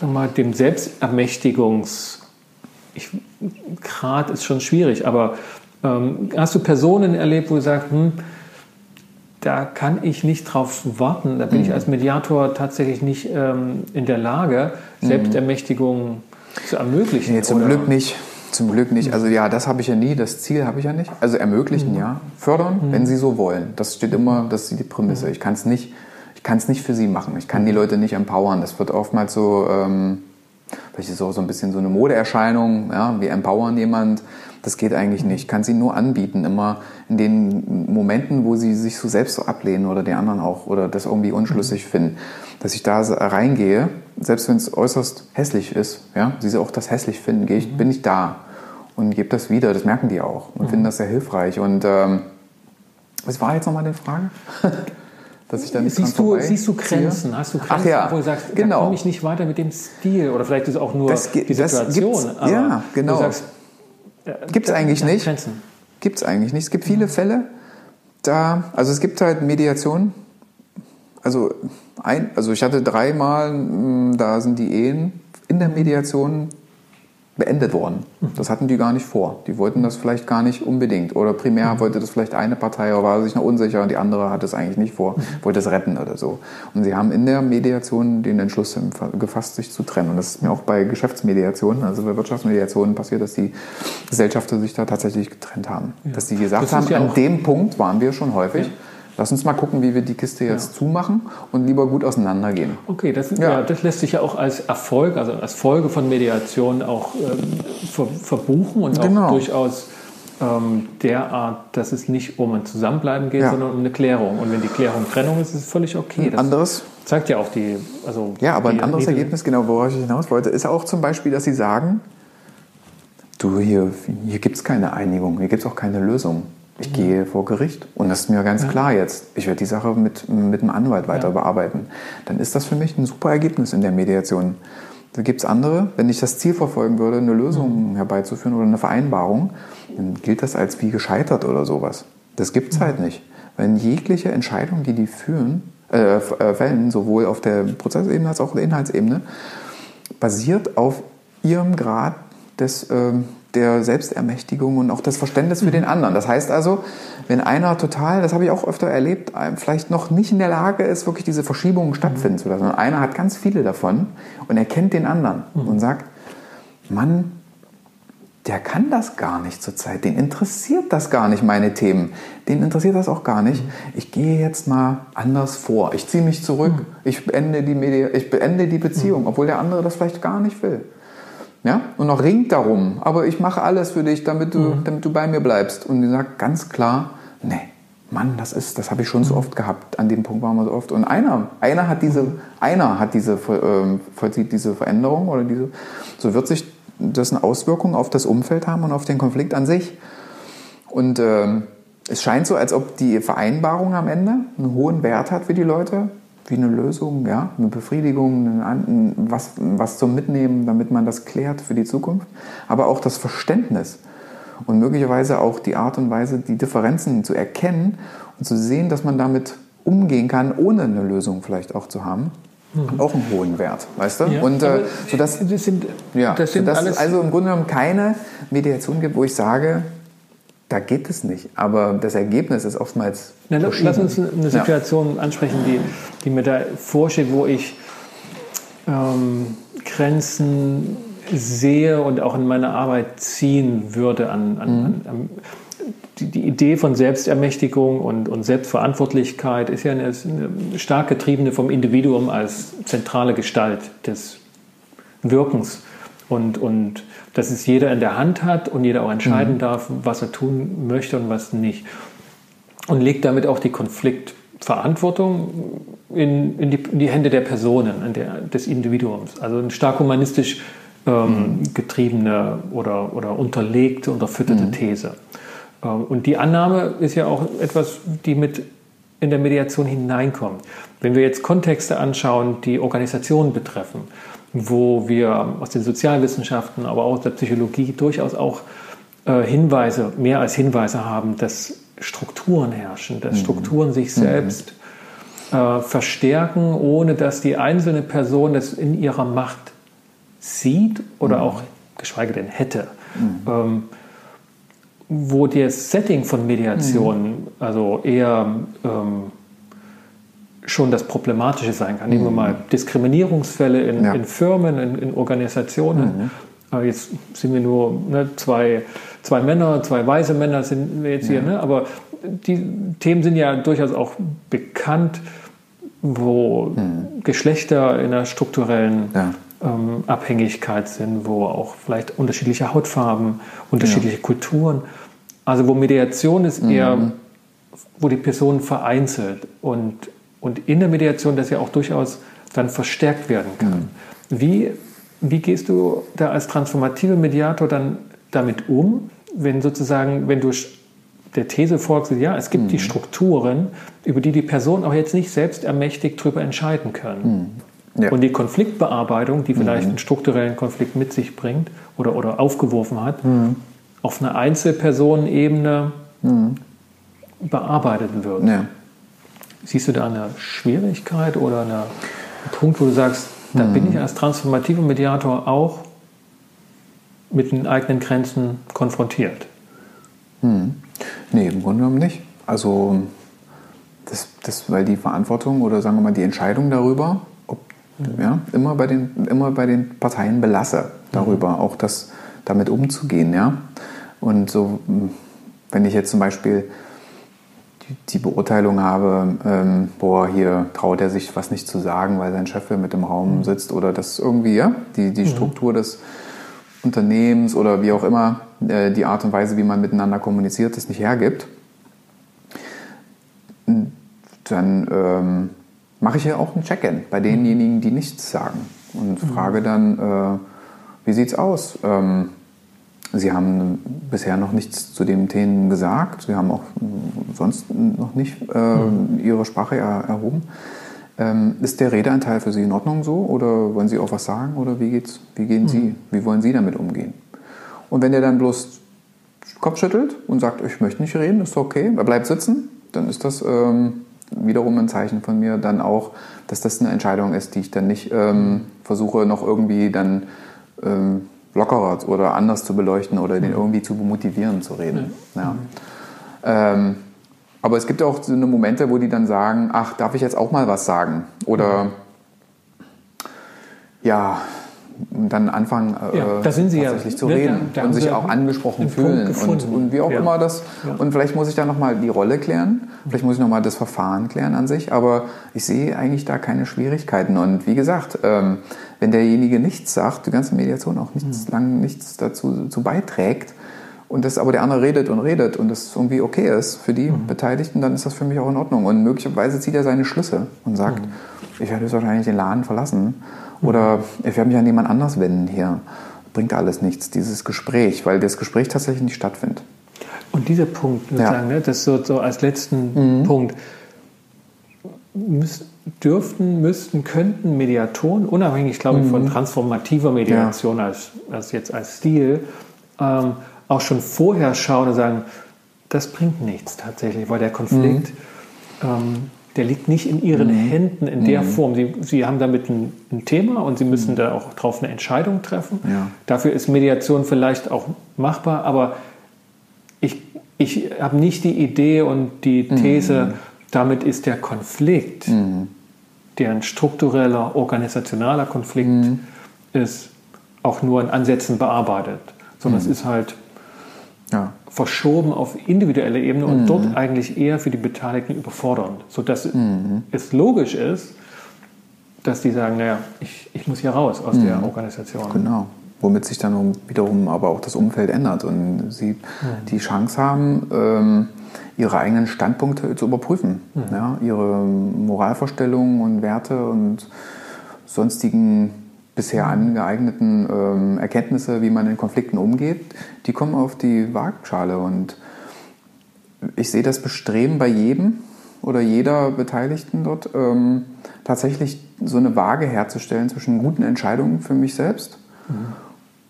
sag mal, dem Selbstermächtigungsgrad ist schon schwierig, aber ähm, hast du Personen erlebt, wo du sagst, hm, da kann ich nicht drauf warten, da bin mhm. ich als Mediator tatsächlich nicht ähm, in der Lage, mhm. Selbstermächtigung zu ermöglichen? Nee, zum oder? Glück nicht. Zum Glück nicht. Also ja, das habe ich ja nie, das Ziel habe ich ja nicht. Also ermöglichen, mhm. ja. Fördern, mhm. wenn sie so wollen. Das steht immer, das ist die Prämisse. Mhm. Ich kann es nicht, ich kann es nicht für sie machen. Ich kann die Leute nicht empowern. Das wird oftmals so, ähm, vielleicht ist es auch so ein bisschen so eine Modeerscheinung, ja, wir empowern jemand das geht eigentlich nicht. Ich kann sie nur anbieten, immer in den Momenten, wo sie sich so selbst so ablehnen oder die anderen auch oder das irgendwie unschlüssig mhm. finden, dass ich da reingehe, selbst wenn es äußerst hässlich ist, ja, sie auch das hässlich finden, gehe ich, mhm. bin ich da und gebe das wieder. Das merken die auch und mhm. finden das sehr hilfreich. Und ähm, was war jetzt nochmal die Frage? dass ich da nicht siehst du, siehst du Grenzen? Hast du Grenzen, ja, wo du sagst, genau. da komme ich nicht weiter mit dem Stil? Oder vielleicht ist es auch nur das, die Situation. ja, genau. Du sagst, Gibt es eigentlich nicht. Gibt es eigentlich nicht. Es gibt viele Fälle, da, also es gibt halt Mediation. Also, ein, also ich hatte dreimal, hm, da sind die Ehen in der Mediation beendet worden. Das hatten die gar nicht vor. Die wollten das vielleicht gar nicht unbedingt. Oder primär mhm. wollte das vielleicht eine Partei, aber war sich noch unsicher und die andere hat es eigentlich nicht vor, mhm. wollte es retten oder so. Und sie haben in der Mediation den Entschluss gefasst, sich zu trennen. Und das ist mir auch bei Geschäftsmediationen, also bei Wirtschaftsmediationen passiert, dass die Gesellschafter sich da tatsächlich getrennt haben. Ja. Dass sie gesagt haben, ja an dem Punkt waren wir schon häufig. Ja Lass uns mal gucken, wie wir die Kiste jetzt ja. zumachen und lieber gut auseinandergehen. Okay, das, ja. ja. das lässt sich ja auch als Erfolg, also als Folge von Mediation auch ähm, ver, verbuchen und genau. auch durchaus ähm, derart, dass es nicht um ein Zusammenbleiben geht, ja. sondern um eine Klärung. Und wenn die Klärung Trennung ist, ist es völlig okay. Das anderes zeigt ja auch die. Also ja, aber ein anderes Ergebnis, genau, worauf ich hinaus wollte, ist auch zum Beispiel, dass Sie sagen, du, hier, hier gibt es keine Einigung, hier gibt es auch keine Lösung. Ich gehe vor Gericht und das ist mir ganz ja. klar jetzt. Ich werde die Sache mit, mit einem Anwalt weiter ja. bearbeiten. Dann ist das für mich ein super Ergebnis in der Mediation. Da gibt es andere, wenn ich das Ziel verfolgen würde, eine Lösung mhm. herbeizuführen oder eine Vereinbarung, dann gilt das als wie gescheitert oder sowas. Das gibt es mhm. halt nicht. Wenn jegliche Entscheidung, die die führen, äh, äh, fällen, sowohl auf der Prozessebene als auch auf der Inhaltsebene, basiert auf ihrem Grad des, äh, der Selbstermächtigung und auch das Verständnis für den mhm. anderen. Das heißt also, wenn einer total, das habe ich auch öfter erlebt, vielleicht noch nicht in der Lage ist, wirklich diese Verschiebungen stattfinden zu lassen. Und einer hat ganz viele davon und er kennt den anderen mhm. und sagt, Mann, der kann das gar nicht zurzeit, den interessiert das gar nicht, meine Themen, den interessiert das auch gar nicht. Mhm. Ich gehe jetzt mal anders vor, ich ziehe mich zurück, ich beende die, Medi ich beende die Beziehung, obwohl der andere das vielleicht gar nicht will ja, und noch ringt darum, aber ich mache alles für dich, damit du, mhm. damit du bei mir bleibst. Und die sagt ganz klar, nee, Mann, das ist, das habe ich schon so oft gehabt. An dem Punkt waren wir so oft. Und einer, einer hat diese, einer hat diese, äh, vollzieht diese Veränderung oder diese, so wird sich das eine Auswirkung auf das Umfeld haben und auf den Konflikt an sich. Und äh, es scheint so, als ob die Vereinbarung am Ende einen hohen Wert hat für die Leute wie eine Lösung, ja, eine Befriedigung, ein, was, was zum Mitnehmen, damit man das klärt für die Zukunft, aber auch das Verständnis und möglicherweise auch die Art und Weise, die Differenzen zu erkennen und zu sehen, dass man damit umgehen kann, ohne eine Lösung vielleicht auch zu haben. Mhm. Auch einen hohen Wert, weißt du? Ja, und äh, so dass, das sind, ja, das sind sodass es also im Grunde genommen keine Mediation gibt, wo ich sage, da geht es nicht. Aber das Ergebnis ist oftmals. Na, lass uns eine Situation ja. ansprechen, die, die mir da vorsteht, wo ich ähm, Grenzen sehe und auch in meine Arbeit ziehen würde an, an, mhm. an, an die, die, Idee von Selbstermächtigung und, und Selbstverantwortlichkeit ist ja eine, eine, stark getriebene vom Individuum als zentrale Gestalt des Wirkens. Und, und dass es jeder in der Hand hat und jeder auch entscheiden mhm. darf, was er tun möchte und was nicht. Und legt damit auch die Konfliktverantwortung in, in, die, in die, Hände der Personen, der, des Individuums. Also eine stark humanistisch ähm, mhm. getriebene oder, oder unterlegte, unterfütterte mhm. These. Ähm, und die Annahme ist ja auch etwas, die mit in der Mediation hineinkommt. Wenn wir jetzt Kontexte anschauen, die Organisationen betreffen, wo wir aus den Sozialwissenschaften, aber auch aus der Psychologie durchaus auch äh, Hinweise, mehr als Hinweise haben, dass Strukturen herrschen, dass mhm. Strukturen sich mhm. selbst äh, verstärken, ohne dass die einzelne Person das in ihrer Macht sieht oder mhm. auch geschweige denn hätte. Mhm. Ähm, wo das Setting von Mediation mhm. also eher ähm, schon das Problematische sein kann. Nehmen wir mhm. mal Diskriminierungsfälle in, ja. in Firmen, in, in Organisationen. Mhm. Äh, jetzt sind wir nur ne, zwei, zwei Männer, zwei weiße Männer sind wir jetzt ja. hier, ne? aber die Themen sind ja durchaus auch bekannt, wo mhm. Geschlechter in einer strukturellen ja. ähm, Abhängigkeit sind, wo auch vielleicht unterschiedliche Hautfarben, unterschiedliche. Kulturen. Also wo Mediation ist eher, mhm. wo die Person vereinzelt und, und in der Mediation das ja auch durchaus dann verstärkt werden kann. Mhm. Wie, wie gehst du da als transformative Mediator dann damit um, wenn sozusagen, wenn du der These folgst, ja, es gibt mhm. die Strukturen, über die die Person auch jetzt nicht selbst ermächtigt drüber entscheiden können. Mhm. Ja. Und die Konfliktbearbeitung, die vielleicht mhm. einen strukturellen Konflikt mit sich bringt oder, oder aufgeworfen hat, mhm. auf einer Einzelpersonenebene mhm. bearbeitet wird. Ja. Siehst du da eine Schwierigkeit oder eine, einen Punkt, wo du sagst, da bin mhm. ich als transformativer Mediator auch mit den eigenen Grenzen konfrontiert? Hm. Nee, im Grunde genommen nicht. Also, das, das, weil die Verantwortung oder sagen wir mal die Entscheidung darüber, ob, mhm. ja, immer, bei den, immer bei den Parteien belasse, darüber mhm. auch das damit umzugehen. Ja? Und so, wenn ich jetzt zum Beispiel die, Beurteilung habe, ähm, boah, hier traut er sich was nicht zu sagen, weil sein Chef mit im Raum mhm. sitzt oder das irgendwie, ja, die, die mhm. Struktur des Unternehmens oder wie auch immer äh, die Art und Weise, wie man miteinander kommuniziert, das nicht hergibt, dann ähm, mache ich ja auch ein Check-in bei denjenigen, die nichts sagen und mhm. frage dann, äh, wie sieht's aus? Ähm, Sie haben bisher noch nichts zu dem Themen gesagt. Sie haben auch sonst noch nicht äh, mhm. Ihre Sprache er, erhoben. Ähm, ist der Redeanteil für Sie in Ordnung so oder wollen Sie auch was sagen oder wie geht's? Wie gehen mhm. Sie? Wie wollen Sie damit umgehen? Und wenn der dann bloß Kopf schüttelt und sagt, ich möchte nicht reden, ist okay, er bleibt sitzen, dann ist das ähm, wiederum ein Zeichen von mir dann auch, dass das eine Entscheidung ist, die ich dann nicht ähm, versuche noch irgendwie dann ähm, lockerer oder anders zu beleuchten oder den mhm. irgendwie zu motivieren zu reden. Mhm. Ja. Ähm, aber es gibt auch so eine Momente, wo die dann sagen, ach, darf ich jetzt auch mal was sagen? Oder ja, dann anfangen, äh, ja, tatsächlich ja, zu reden da, da und sich auch angesprochen fühlen und, und, wie auch ja. immer das. Und vielleicht muss ich da nochmal die Rolle klären, vielleicht muss ich nochmal das Verfahren klären an sich, aber ich sehe eigentlich da keine Schwierigkeiten. Und wie gesagt, ähm, wenn derjenige nichts sagt, die ganze Mediation auch nichts, mhm. lang nichts dazu, dazu beiträgt, und das aber der andere redet und redet und das irgendwie okay ist für die mhm. Beteiligten, dann ist das für mich auch in Ordnung. Und möglicherweise zieht er seine Schlüsse und sagt, mhm. ich werde jetzt wahrscheinlich den Laden verlassen mhm. oder ich werde mich an jemand anders wenden hier. Bringt alles nichts, dieses Gespräch, weil das Gespräch tatsächlich nicht stattfindet. Und dieser Punkt, sozusagen, ja. ne, das so, so als letzten mhm. Punkt, müssen, dürften, müssten, könnten Mediatoren, unabhängig, glaube ich, von mhm. transformativer Mediation ja. als, als jetzt als Stil, ähm, auch schon vorher schauen und sagen, das bringt nichts tatsächlich, weil der Konflikt, mhm. ähm, der liegt nicht in ihren mhm. Händen in der mhm. Form. Sie, sie haben damit ein, ein, Thema und sie müssen mhm. da auch drauf eine Entscheidung treffen. Ja. Dafür ist Mediation vielleicht auch machbar, aber ich, ich habe nicht die Idee und die mhm. These, damit ist der Konflikt, der ein struktureller, organisationaler Konflikt mhm. ist, auch nur in Ansätzen bearbeitet, sondern mhm. es ist halt ja. verschoben auf individuelle Ebene und mhm. dort eigentlich eher für die Beteiligten überfordernd, sodass mhm. es logisch ist, dass die sagen, naja, ich, ich muss hier raus aus der mhm. Organisation. Genau womit sich dann wiederum aber auch das Umfeld ändert und sie mhm. die Chance haben, ähm, ihre eigenen Standpunkte zu überprüfen, mhm. ja, ihre Moralvorstellungen und Werte und sonstigen bisher angeeigneten ähm, Erkenntnisse, wie man in Konflikten umgeht, die kommen auf die Waagschale. Und ich sehe das Bestreben bei jedem oder jeder Beteiligten dort, ähm, tatsächlich so eine Waage herzustellen zwischen guten Entscheidungen für mich selbst mhm.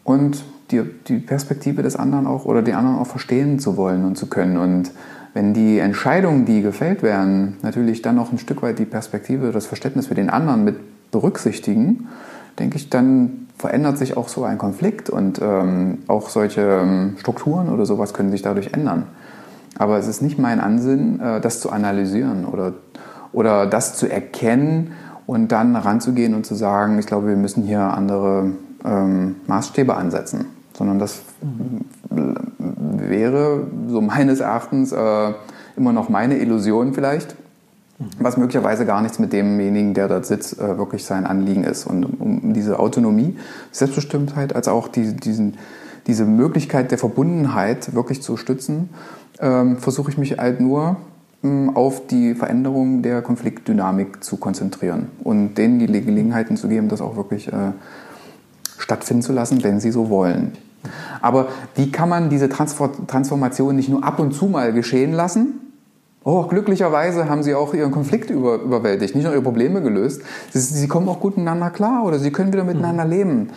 und die, die Perspektive des anderen auch oder die anderen auch verstehen zu wollen und zu können. Und wenn die Entscheidungen, die gefällt werden, natürlich dann noch ein Stück weit die Perspektive, das Verständnis für den anderen mit berücksichtigen, denke ich, dann verändert sich auch so ein Konflikt und ähm, auch solche ähm, Strukturen oder sowas können sich dadurch ändern. Aber es ist nicht mein Ansinn, äh, das zu analysieren oder, oder das zu erkennen und dann ranzugehen und zu sagen, ich glaube, wir müssen hier andere ähm, Maßstäbe ansetzen, sondern das wäre so meines Erachtens äh, immer noch meine Illusion vielleicht was möglicherweise gar nichts mit demjenigen, der dort sitzt, äh, wirklich sein Anliegen ist. Und um diese Autonomie, Selbstbestimmtheit, als auch die, diesen, diese Möglichkeit der Verbundenheit wirklich zu stützen, ähm, versuche ich mich halt nur ähm, auf die Veränderung der Konfliktdynamik zu konzentrieren und denen die Gelegenheiten zu geben, das auch wirklich äh, stattfinden zu lassen, wenn sie so wollen. Aber wie kann man diese Transformation nicht nur ab und zu mal geschehen lassen, Oh, glücklicherweise haben sie auch ihren Konflikt über, überwältigt, nicht nur ihre Probleme gelöst. Sie, sie, kommen auch gut miteinander klar oder sie können wieder miteinander mhm. leben.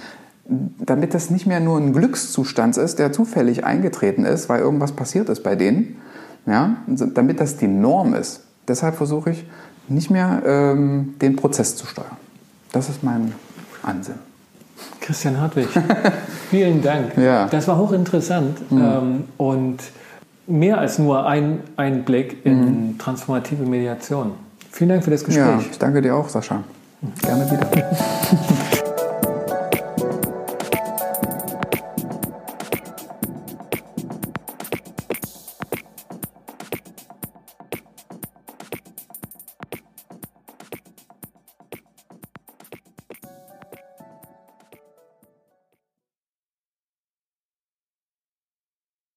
Damit das nicht mehr nur ein Glückszustand ist, der zufällig eingetreten ist, weil irgendwas passiert ist bei denen, ja, damit das die Norm ist. Deshalb versuche ich nicht mehr ähm, den Prozess zu steuern. Das ist mein Ansinn. Christian Hartwig, vielen Dank. Ja. Das war hochinteressant. Mhm. Ähm, und mehr als nur ein Einblick in mhm. transformative Mediation. Vielen Dank für das Gespräch. Ja, ich danke dir auch, Sascha. Gerne wieder.